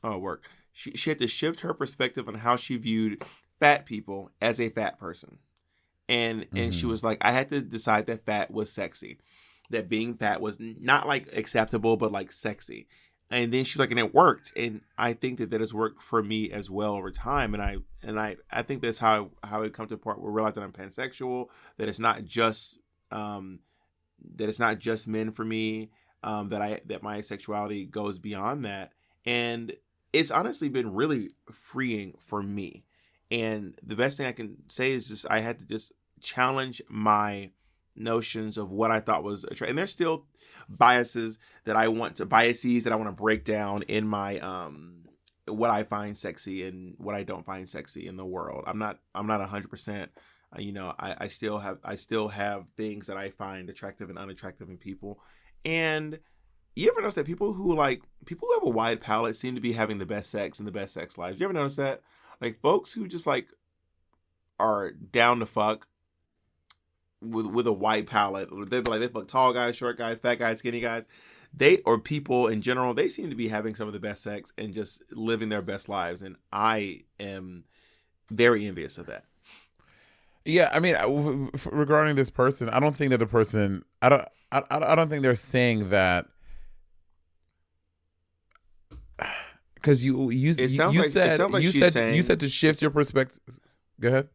Oh, work. She she had to shift her perspective on how she viewed fat people as a fat person, and and she Mhm. was like, I had to decide that fat was sexy, that being fat was not like acceptable, but like sexy. And then she's like, and it worked, and I think that that has worked for me as well over time. And I and I I think that's how how it come to part where I realize that I'm pansexual, that it's not just um that it's not just men for me, um that I that my sexuality goes beyond that, and it's honestly been really freeing for me. And the best thing I can say is just I had to just challenge my notions of what I thought was attractive. And there's still biases that I want to biases that I want to break down in my um what I find sexy and what I don't find sexy in the world. I'm not I'm not hundred percent. uh, You know, I, I still have I still have things that I find attractive and unattractive in people. And you ever notice that people who like people who have a wide palate seem to be having the best sex and the best sex lives? You ever notice that? Like folks who just like are down to fuck with with a wide palette. They like they fuck tall guys, short guys, fat guys, skinny guys. They or people in general, they seem to be having some of the best sex and just living their best lives. And I am very envious of that. Yeah, I mean, uh, regarding this person, I don't think that the person, I don't, I I don't think they're saying that because you you It sounds you like- it said sounds like you she's said saying- you said to shift your perspective. Go ahead.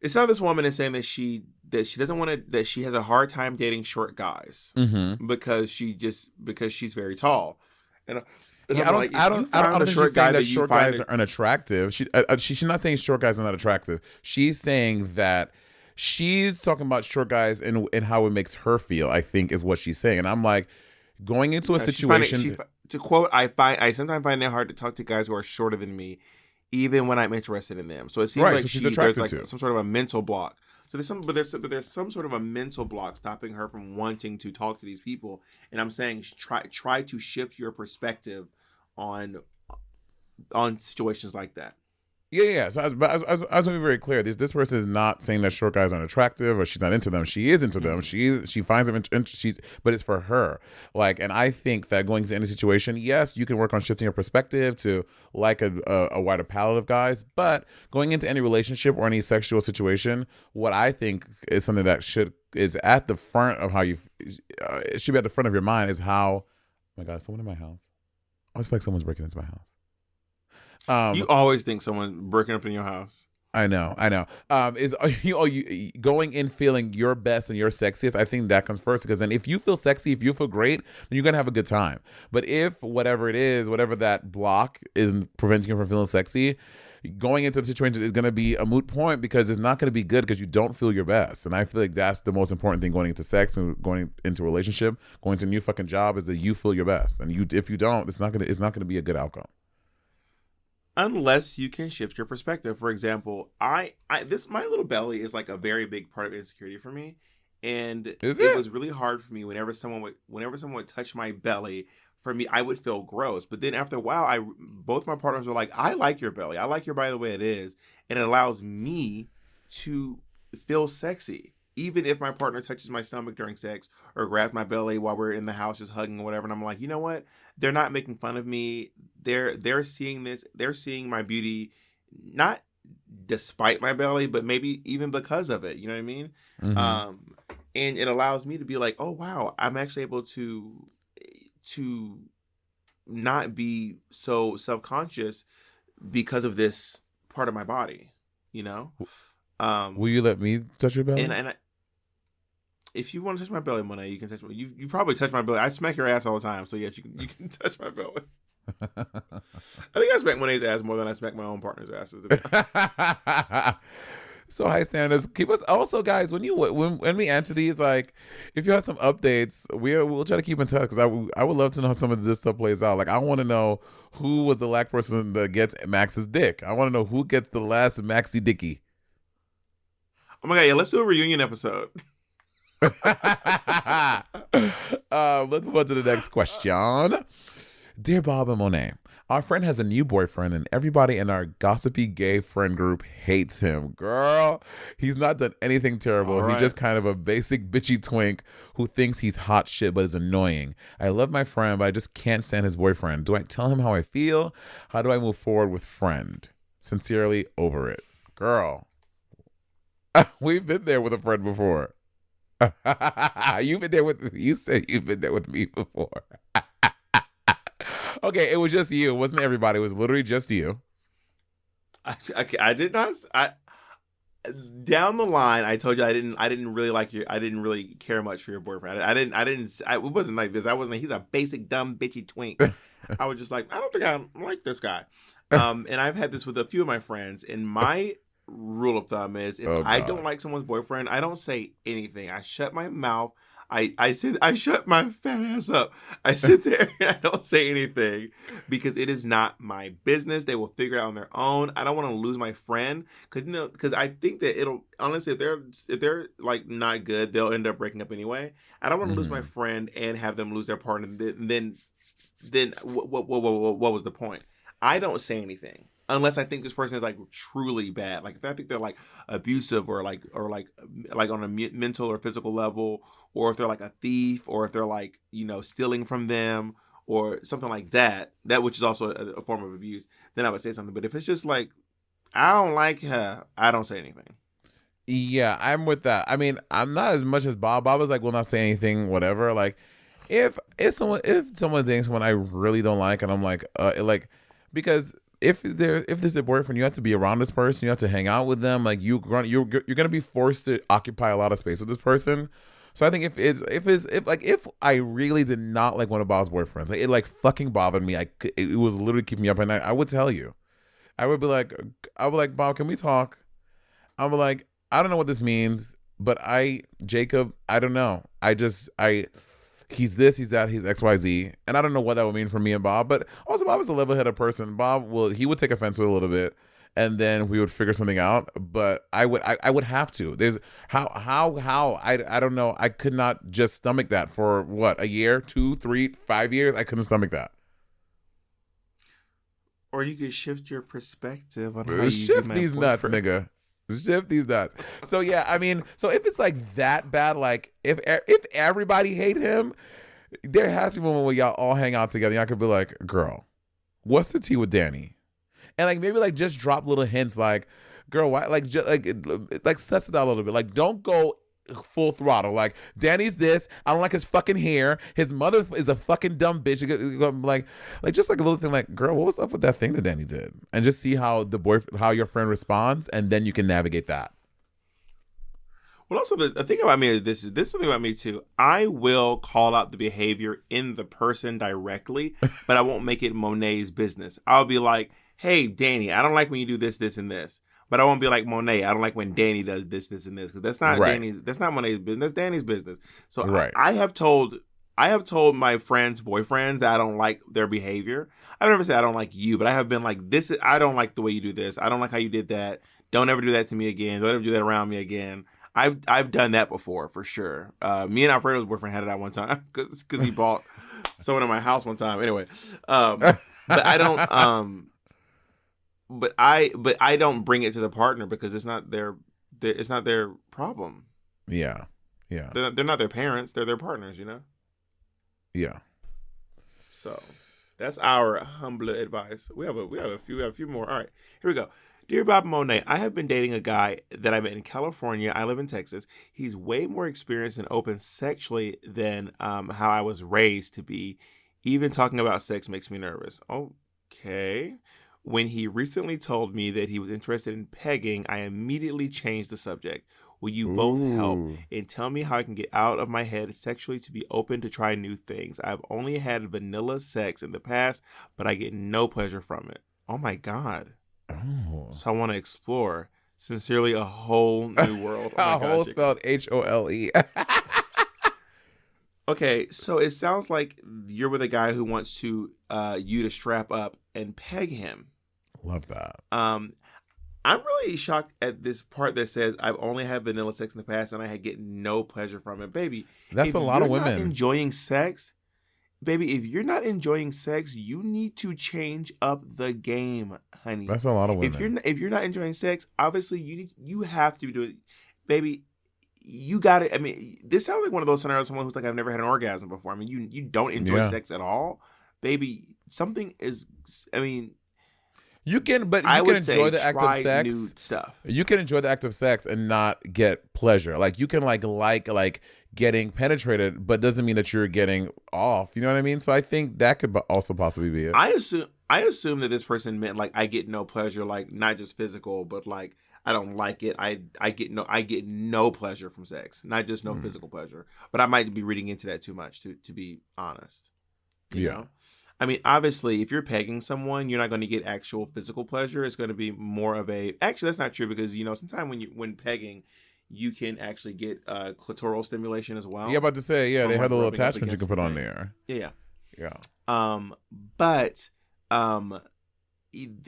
It's not this woman is saying that she that she doesn't want to that she has a hard time dating short guys Mm-hmm. because she just because she's very tall. And, and Yeah, I'm don't, like, I don't, I don't, found I don't a think short she's guy that that short guys are unattractive. She, uh, uh, she, she's not saying short guys are not attractive. She's saying that she's talking about short guys and and how it makes her feel. I think is what she's saying. And I'm like, going into a Uh, she's finding- situation. she fi- to quote, I find I sometimes find it hard to talk to guys who are shorter than me, even when I'm interested in them. So it seems Right, like so she's she there's like to. some sort of a mental block. So there's some, but there's but there's some sort of a mental block stopping her from wanting to talk to these people. And I'm saying try try to shift your perspective on on situations like that. Yeah, yeah. So I was, but I was, I was, I was going to be very clear. This this person is not saying that short guys aren't attractive or she's not into them. She is into them. She she finds them. Int- int- she's, but it's for her. Like, and I think that going into any situation, yes, you can work on shifting your perspective to like a, a, a wider palette of guys. But going into any relationship or any sexual situation, what I think is something that should is at the front of how you. Uh, it should be at the front of your mind is how. Oh my God, someone in my house. I always feel like someone's breaking into my house. Um, you always think someone breaking up in your house. I know, I know. Um, is are you, are you going in feeling your best and your sexiest? I think that comes first because then if you feel sexy, if you feel great, then you're gonna have a good time. But if whatever it is, whatever that block is preventing you from feeling sexy, going into the situation is gonna be a moot point because it's not gonna be good because you don't feel your best. And I feel like that's the most important thing going into sex and going into a relationship, going to a new fucking job is that you feel your best. And you, if you don't, it's not gonna, it's not gonna be a good outcome. Unless you can shift your perspective. For example, I, I this my little belly is like a very big part of insecurity for me, and it it? was really hard for me whenever someone would whenever someone would touch my belly. For me, I would feel gross, but then after a while, I both my partners were like, "I like your belly. I like your body the way it is, and it allows me to feel sexy." Even if my partner touches my stomach during sex or grabs my belly while we're in the house just hugging or whatever, and I'm like, you know what? They're not making fun of me. They're they're seeing this. They're seeing my beauty, not despite my belly, but maybe even because of it. You know what I mean? Mhm. Um, and it allows me to be like, oh wow, I'm actually able to to not be so self-conscious because of this part of my body. You know? Um, Will you let me touch your belly? and and I, if you want to touch my belly, Monet, you can touch my. You you probably touch my belly. I smack your ass all the time, so yes, you can you can touch my belly. I think I smack Monet's ass more than I smack my own partner's asses. to be honest. so high standards. Keep us also, guys. When you when when we answer these, like, if you have some updates, we we'll try to keep in touch because I would- I would love to know how some of this stuff plays out. Like, I want to know who was the last person that gets Max's dick. I want to know who gets the last Maxi Dicky. oh my god, yeah, let's do a reunion episode. um, let's move on to the next question. Dear Bob and Monet, our friend has a new boyfriend, and everybody in our gossipy gay friend group hates him. Girl, he's not done anything terrible. All He's just kind of a basic bitchy twink who thinks he's hot shit but is annoying. I love my friend, but I just can't stand his boyfriend. Do I tell him how I feel? How do I move forward with friend? Sincerely, over it. Girl, we've been there with a friend before. you've been there with you said you've been there with me before. okay, it was just you. It wasn't everybody. It was literally just you. I, I, I did not. I down the line, I told you I didn't. I didn't really like your. I didn't really care much for your boyfriend. I, I didn't. I didn't. I, it wasn't like this. I wasn't. He's a basic dumb bitchy twink. I was just like, I don't think I like this guy. Um, and I've had this with a few of my friends. And my rule of thumb is, if Oh, I don't like someone's boyfriend, I don't say anything. I shut my mouth. I, I sit I shut my fat ass up. I sit there and I don't say anything because it is not my business. They will figure it out on their own. I don't want to lose my friend because you know, because I think that it'll honestly if they're if they're like not good, they'll end up breaking up anyway. I don't want to lose my mm-hmm. friend and have them lose their partner. Then then then what what, what what what was the point? I don't say anything unless I think this person is like truly bad. Like if I think they're like abusive or like or like like on a mental or physical level, or if they're like a thief, or if they're like you know stealing from them or something like that, that which is also a, a form of abuse, then I would say something. But if it's just like I don't like her, I don't say anything. Yeah, I'm with that. I mean, I'm not as much as Bob. Bob was like, will not say anything, whatever. Like, if if someone if someone's dating someone I really don't like, and I'm like, uh, like, because if they're if this boyfriend, you have to be around this person, you have to hang out with them. Like, you, you're you're gonna be forced to occupy a lot of space with this person. So I think if it's if it's if like if I really did not like one of Bob's boyfriends, like, it like fucking bothered me. I it was literally keeping me up at night. I would tell you. I would be like, I would like Bob, can we talk? I'm like, I don't know what this means, but I, Jacob, I don't know. I just, I, he's this, he's that, he's X, Y, Z, and I don't know what that would mean for me and Bob. But also, Bob is a level-headed person. Bob will, he would take offense with a little bit, and then we would figure something out. But I would, I, I would have to. There's how, how, how. I, I don't know. I could not just stomach that for what a year, two, three, five years. I couldn't stomach that. Or you could shift your perspective on uh, how you Shift these nuts, nigga. Shift these nuts. So yeah, I mean, so if it's like that bad, like if if everybody hate him, there has to be a moment where y'all all hang out together. Y'all could be like, "Girl, what's the tea with Danny?" And like maybe like just drop little hints, like, "Girl, why?" Like just like like suss it out a little bit. Like don't go full throttle. Like Danny's this. I don't like his fucking hair. His mother is a fucking dumb bitch. Like like just like a little thing. Like girl, what was up with that thing that Danny did? And just see how the boy how your friend responds, and then you can navigate that. Well, also the, the thing about me is this is this is something about me too. I will call out the behavior in the person directly, but I won't make it Monet's business. I'll be like, "Hey, Danny, I don't like when you do this, this, and this." But I won't be like Monet. I don't like when Danny does this, this, and this because that's not Right. Danny's. That's not Monet's business. That's Danny's business. So I- Right. I, have told. I have told my friends' boyfriends that I don't like their behavior. I've never said I don't like you, but I have been like, "This. Is, I don't like the way you do this. I don't like how you did that. Don't ever do that to me again. Don't ever do that around me again." I've I've done that before for sure. Uh, me and Alfredo's boyfriend had it at one time because he bought someone in my house one time. Anyway, um, but I don't. Um, but I but I don't bring it to the partner because it's not their, their it's not their problem. Yeah, yeah, They're, they're not their parents. They're their partners. You know. yeah. So that's our humble advice. We have a we have a few we have a few more. All right, here we go. Dear Bob Monet, I have been dating a guy that I met in California. I live in Texas. He's way more experienced and open sexually than um, how I was raised to be. Even talking about sex makes me nervous. Okay. When he recently told me that he was interested in pegging, I immediately changed the subject. Will you both help and tell me how I can get out of my head sexually to be open to try new things? I've only had vanilla sex in the past, but I get no pleasure from it. Oh my God. Oh. So I want to explore. Sincerely, a whole new world. Oh A whole Jacob. spelled H O L E. Okay, so it sounds like you're with a guy who wants to uh, you to strap up and peg him. Love that. Um, I'm really shocked at this part that says I've only had vanilla sex in the past and I had get no pleasure from it, baby. That's if a lot of women. enjoying sex, baby. If you're not enjoying sex, you need to change up the game, honey. That's a lot of women. if you're not, if you're not enjoying sex, obviously you need you have to do it, baby. You got it. I mean, this sounds like one of those scenarios. Someone who's like, "I've never had an orgasm before." I mean, you you don't enjoy Yeah. sex at all, baby. Something is. I mean, you can, but you I can would enjoy say the act try of sex. new stuff. You can enjoy the act of sex and not get pleasure. Like you can like like like getting penetrated, but doesn't mean that you're getting off. You know what I mean? So I think that could also possibly be it. I assume I assume that this person meant like I get no pleasure, like not just physical, but like I don't like it. I I get no I get no pleasure from sex, not just no Mm. physical pleasure. But I might be reading into that too much to to be honest. You Yeah. know? I mean, obviously, if you're pegging someone, you're not going to get actual physical pleasure. It's going to be more of a. Actually, that's not true because you know, sometimes when you when pegging, you can actually get uh, clitoral stimulation as well. yeah, about to say, yeah, they have the little rubbing up attachment you can put on there. yeah, yeah. Yeah. Um, but um,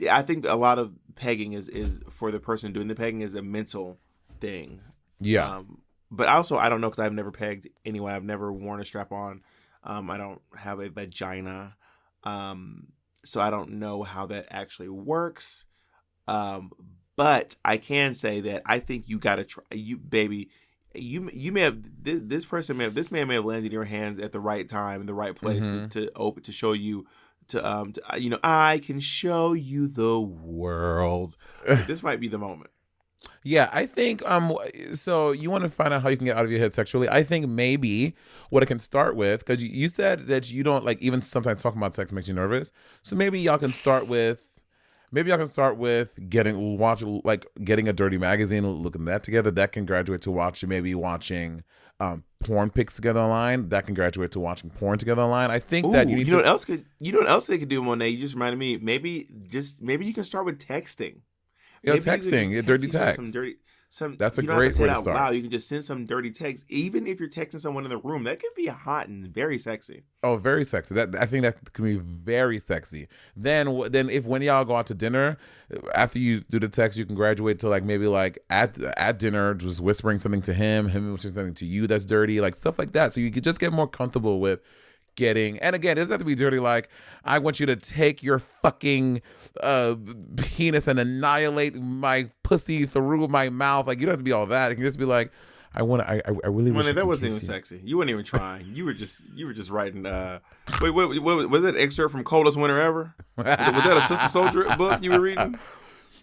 I think a lot of pegging is is for the person doing the pegging is a mental thing. Yeah. Um, but also I don't know because I've never pegged anyone. I've never worn a strap on. Um, I don't have a vagina. Um, so I don't know how that actually works. Um, but I can say that I think you gotta try you baby. You you may have this, this person may have this man may have landed in your hands at the right time in the right place Mhm. to, to open to show you to um to, you know I can show you the world. this might be the moment. Yeah, I think um so you want to find out how you can get out of your head sexually. I think maybe what i can start with cuz you, you said that you don't like even sometimes talking about sex makes you nervous. So maybe y'all can start with maybe y'all can start with getting watch like getting a dirty magazine looking that together that can graduate to watching maybe watching um porn pics together online that can graduate to watching porn together online. I think that Ooh, you need know to what else could you know what else they could do, Monet? You just reminded me. Maybe just maybe you can start with texting. Yeah, you texting, yeah, dirty other Some text. dirty, some. That's a you don't have great way to start. Loud. You can just send some dirty text, even if you're texting someone in the room. That could be hot and very sexy. Oh, very sexy. That I think that can be very sexy. Then, then if when y'all go out to dinner, after you do the text, you can graduate to like maybe like at at dinner, just whispering something to him, him whispering something to you that's dirty, like stuff like that. So you could just get more comfortable with getting. And again, it doesn't have to be dirty. Like I want you to take your fucking uh penis and annihilate my pussy through my mouth. Like you don't have to be all that. It can just be like. I want to. I, I really. I that wasn't even you. sexy. You weren't even trying. You were just you were just writing. uh Wait, wait, wait was that an excerpt from Coldest Winter Ever? Was that- was that a Sister Souljah book you were reading?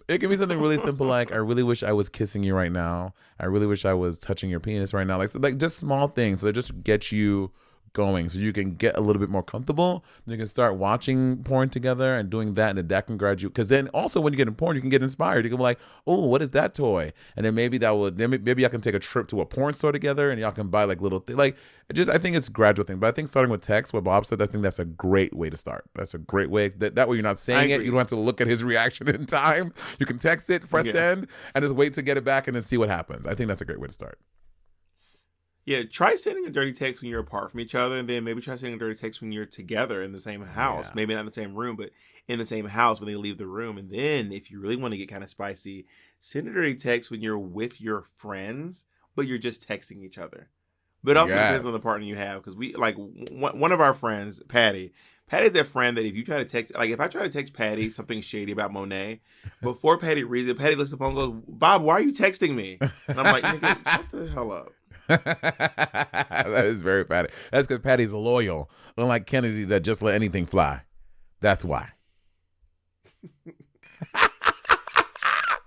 It can be something really simple like I really wish I was kissing you right now. I really wish I was touching your penis right now. Like like just small things that just get you going so you can get a little bit more comfortable. Then you can start watching porn together and doing that and then that can graduate because then also when you get in porn you can get inspired. You can be like, oh, what is that toy? And then maybe that would then maybe y'all can take a trip to a porn store together and y'all can buy like little things. Like just I think it's a gradual thing. But I think starting with text, what Bob said, I think that's a great way to start. That's a great way. That, that way you're not saying it. You don't have to look at his reaction in time. You can text it, press Yeah. send, and just wait to get it back and then see what happens. I think that's a great way to start. Yeah, try sending a dirty text when you're apart from each other, and then maybe try sending a dirty text when you're together in the same house. Yeah. Maybe not in the same room, but in the same house when they leave the room. And then, if you really want to get kind of spicy, send a dirty text when you're with your friends, but you're just texting each other. But it also depends on the partner you have, because we like one one of our friends, Patty. Patty's that friend that if you try to text, like if I try to text Patty something shady about Monet, before Patty reads it, Patty looks at the phone, and goes, "Bob, why are you texting me?" And I'm like, "Nigga, shut the hell up." that is very Patty. That's because Patty's loyal, unlike Kennedy that just let anything fly. That's why.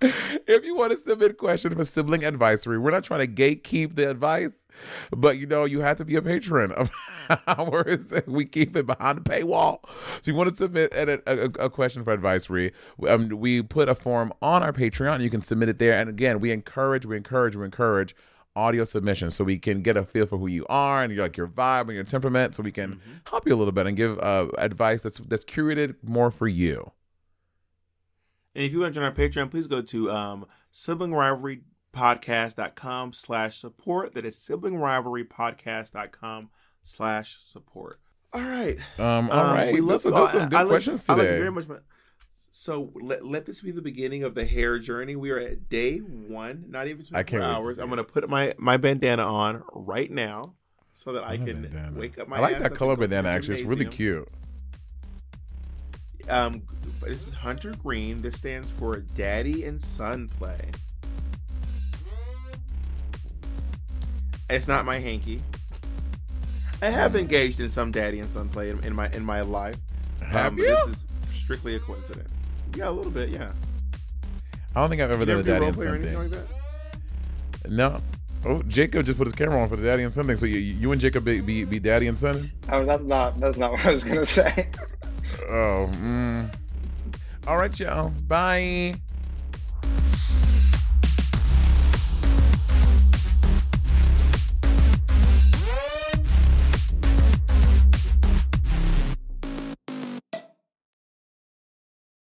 if you want to submit questions for sibling advisory, we're not trying to gatekeep the advice, but you know, you have to be a patron of ours. We keep it behind the paywall. So you want to submit a, a, a question for advisory, um, we put a form on our Patreon. You can submit it there. And again, we encourage, we encourage, we encourage audio submissions so we can get a feel for who you are and your like your vibe and your temperament so we can Mm-hmm. help you a little bit and give uh, advice that's that's curated more for you. And if you want to join our Patreon, please go to um, siblingrivalrypodcast.com slash support. That is siblingrivalrypodcast.com slash support. All right. Um, all right, we those, love those you. some I- good I like- questions I like you today. very much. So let, let this be the beginning of the hair journey. We are at day one, not even I 24 can't wait to hours. I'm going to put my, my bandana on right now so that I love can bandana. wake up my I like ass that color and go to the bandana. Actually, it's really cute. Um, this is Hunter Green. This stands for Daddy and Son Play. It's not my hanky. I have Hmm. engaged in some daddy and son play in, in my in my life. Have um, you? This is strictly a coincidence. Yeah, a little bit. Yeah. I don't think I've ever You done ever a do daddy role and or son anything thing. like that? No. Oh, Jacob just put his camera on for the daddy and son thing. So you, you and Jacob be, be, be daddy and son? Oh, that's not that's not what I was gonna say. Oh, mm. all right, y'all. Bye.